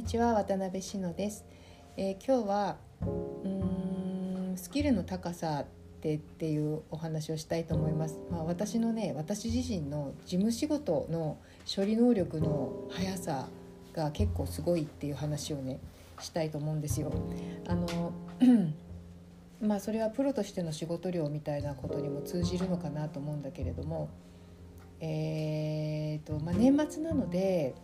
にちは渡辺志乃です、えー、今日はうーんスキルの高さってっていうお話をしたいと思います。まあ、私のね私自身の事務仕事の処理能力の速さが結構すごいっていう話をねしたいと思うんですよ。あの まあそれはプロとしての仕事量みたいなことにも通じるのかなと思うんだけれども、えーとまあ、年末なので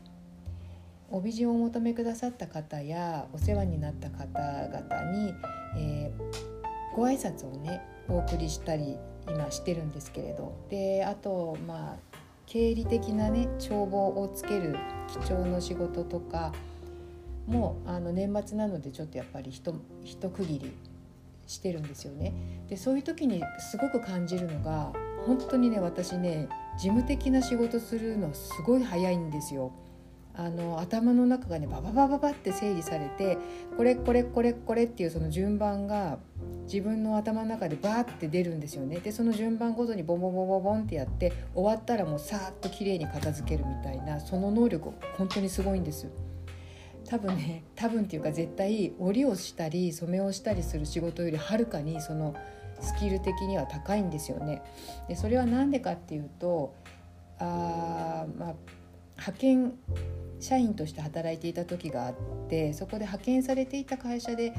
帯地をお求めくださった方やお世話になった方々に、えー、ご挨拶をねお送りしたり今してるんですけれどであとまあ経理的なね帳簿をつける基調の仕事とかもうあの年末なのでちょっとやっぱり一一区切りしてるんですよね。でそういう時にすごく感じるのが本当にね私ね事務的な仕事するのすごい早いんですよ。あの頭の中がねバババババって整理されてこれこれこれこれっていうその順番が自分の頭の中でバーって出るんですよね。でその順番ごとにボンボンボンボンボンってやって終わったらもうさーっと綺麗に片付けるみたいなその能力本当にすごいんです多分ね多分っていうか絶対織をしたり染めをしたりする仕事よりはるかにそのスキル的には高いんですよね。でそれは何でかっていうとあまあ派遣社員として働いていた時があってそこで派遣されていた会社で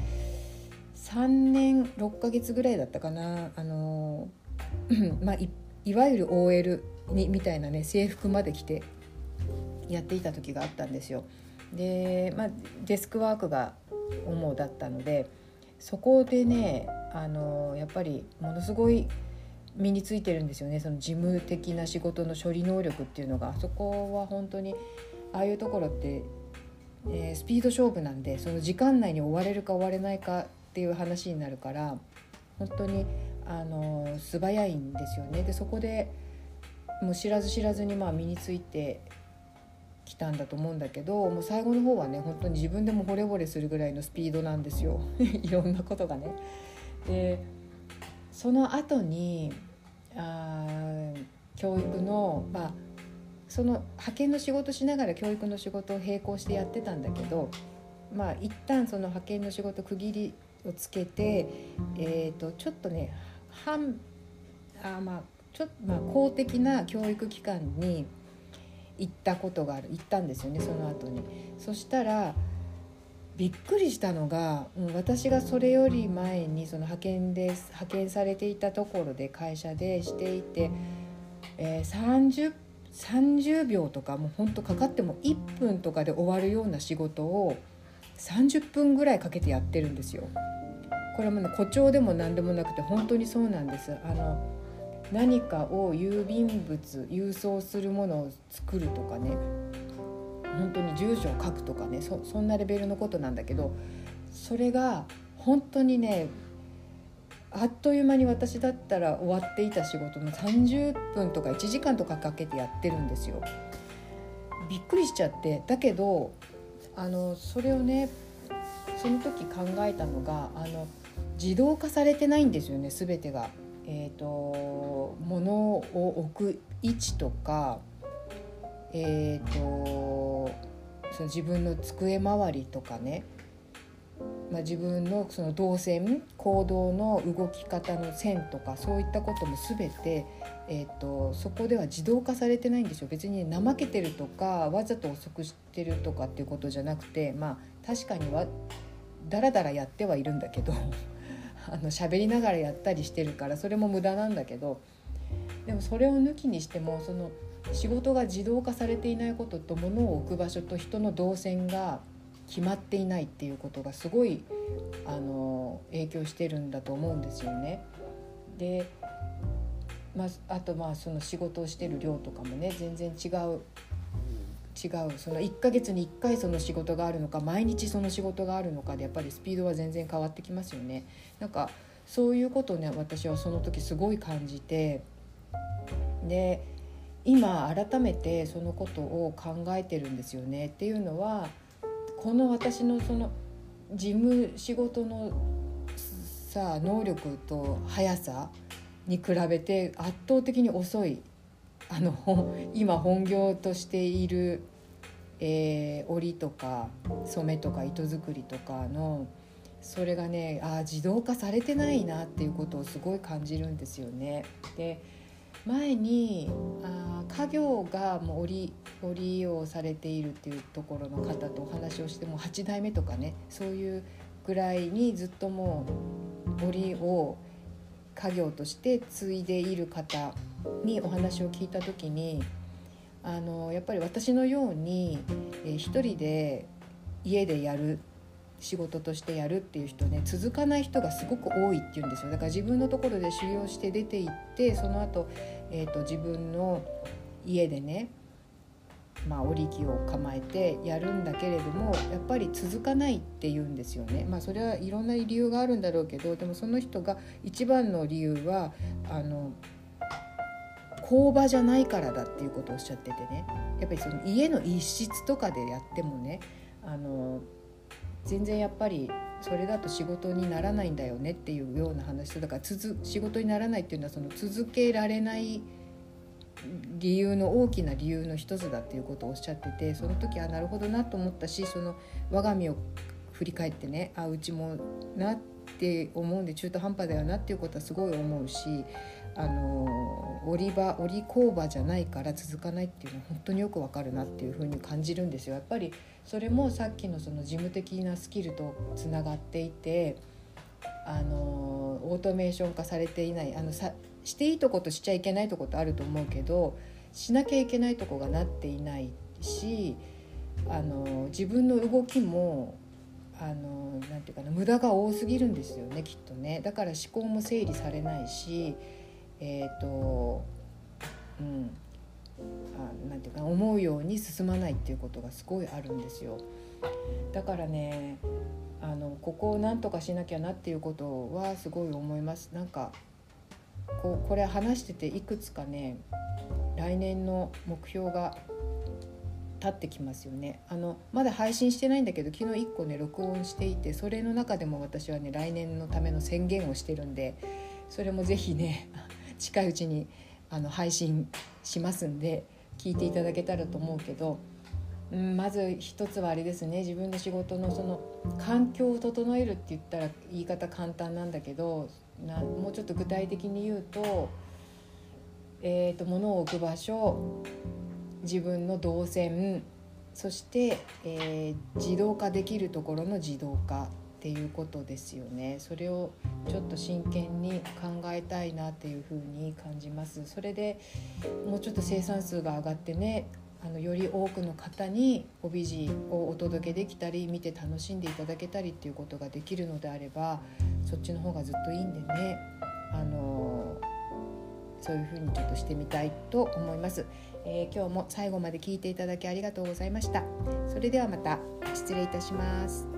3年6ヶ月ぐらいだったかなあの、まあ、いいわゆる OL にみたいなね制服まで着てやっていた時があったんですよ。で、まあ、デスクワークが主だったのでそこでねあのやっぱりものすごい身についてるんですよねその事務的な仕事の処理能力っていうのがあそこは本当にああいうところって、えー、スピード勝負なんでその時間内に終われるか終われないかっていう話になるから本当にあの素早いんですよね。でそこでもう知らず知らずにまあ身についてきたんだと思うんだけどもう最後の方はね本当に自分でも惚れ惚れするぐらいのスピードなんですよ いろんなことがね。でその後にあ教育のまあその派遣の仕事しながら教育の仕事を並行してやってたんだけどまあ一旦その派遣の仕事区切りをつけて、えーと、ちょっとね半あまあちょっとまあ公的な教育機関に行ったことがある行ったんですよねその後に。そしたらびっくりしたのが、うん、私がそれより前にその派遣で派遣されていたところで会社でしていて、えー、30 30秒とかもうほんとかかっても1分とかで終わるような仕事を30分ぐらいかけてやってるんですよ。これもね誇張でも何でもなくて本当にそうなんです。あの何かを郵便物郵送するものを作るとかね本当に住所を書くとかねそんなレベルのことなんだけどそれが本当にねあっという間に私だったら終わっていた仕事も30分とか1時間とかかけてやってるんですよ。びっくりしちゃってだけどあのそれをねその時考えたのがあの自動化されてないんですよね全てが。えーと、物を置く位置とか、えーとその自分の机周りとかねまあ、自分のその動線行動の動き方の線とかそういったことも全て、えーと、そこでは自動化されてないんですよ。別に怠けてるとかわざと遅くしてるとかっていうことじゃなくてまあ確かにはだらだらやってはいるんだけど あの喋りながらやったりしてるからそれも無駄なんだけどでもそれを抜きにしてもその仕事が自動化されていないことと物を置く場所と人の動線が決まっていないっていうことがすごいあの影響してるんだと思うんですよね。で、まあ、あとまあその仕事をしてる量とかもね全然違う違うその1ヶ月に1回その仕事があるのか毎日その仕事があるのかでやっぱりスピードは全然変わってきますよね。なんかそういうことをね私はその時すごい感じてで今改めてそのことを考えてるんですよね。っていうのはこの私のその事務仕事のさ能力と速さに比べて圧倒的に遅いあの今本業としているえー、織りとか染めとか糸作りとかのそれがねあ自動化されてないなっていうことをすごい感じるんですよね。で前にあ家業がもう織織をされているっていうところの方とお話をしても8代目とかねそういうぐらいにずっともう織を家業として継いでいる方にお話を聞いた時にあのやっぱり私のように、えー、一人で家でやる仕事としてやるっていう人ね続かない人がす。ごく多いっていうんですよだから自分のところで修行して出て行ってその後、えーと、自分の家でねまあ、織り機を構えてやるんだけれどもやっぱり続かないっていうんですよね。まあ、それはいろんな理由があるんだろうけどでもその人が一番の理由はあの工場じゃないからだっていうことをおっしゃっててねやっぱりその家の一室とかでやってもねあの全然やっぱりそれだと仕事にならないんだよねっていうような話だから続仕事にならないっていうのはその続けられない理由の大きな理由の一つだっていうことをおっしゃっててその時はなるほどなと思ったしその我が身を振り返ってねあうちもなって思うんで中途半端だよなっていうことはすごい思うしあの織り場織り工場じゃないから続かないっていうのは本当によくわかるなっていうふうに感じるんですよ。やっぱりそれもさっきのその事務的なスキルとつながっていてあのオートメーション化されていないあのさしていいとことしちゃいけないとことあると思うけどしなきゃいけないとこがなっていないしあの自分の動きもあのなていうかな無駄が多すぎるんですよねきっとねだから思考も整理されないしえっ、ー、とうんあなんていうかな思うように進まないっていうことがすごいあるんですよ。だからねここをなんとかしなきゃなっていうことはすごい思います。なんかこうこれ話してていくつかね来年の目標が立ってきますよねあのまだ配信してないんだけど昨日1個ね録音していてそれの中でも私はね来年のための宣言をしてるんでそれも是非ね 近いうちにあの配信しますんで聞いていただけたらと思うけど、うん、まず一つはあれですね。自分の仕事のその環境を整えるって言ったら言い方簡単なんだけどなもうちょっと具体的に言うと,、えーと、物を置く場所自分の動線そして、えー、自動化できるところの自動化っていうことですよね。それをちょっと真剣に考えたいなっていうふうに感じます。それでもうちょっと生産数が上がってねあのより多くの方に帯地をお届けできたり見て楽しんでいただけたりっていうことができるのであればそっちの方がずっといいんでね。あのそういうふうにちょっとしてみたいと思います、えー、今日も最後まで聞いていただきありがとうございました。それではまた。失礼いたします。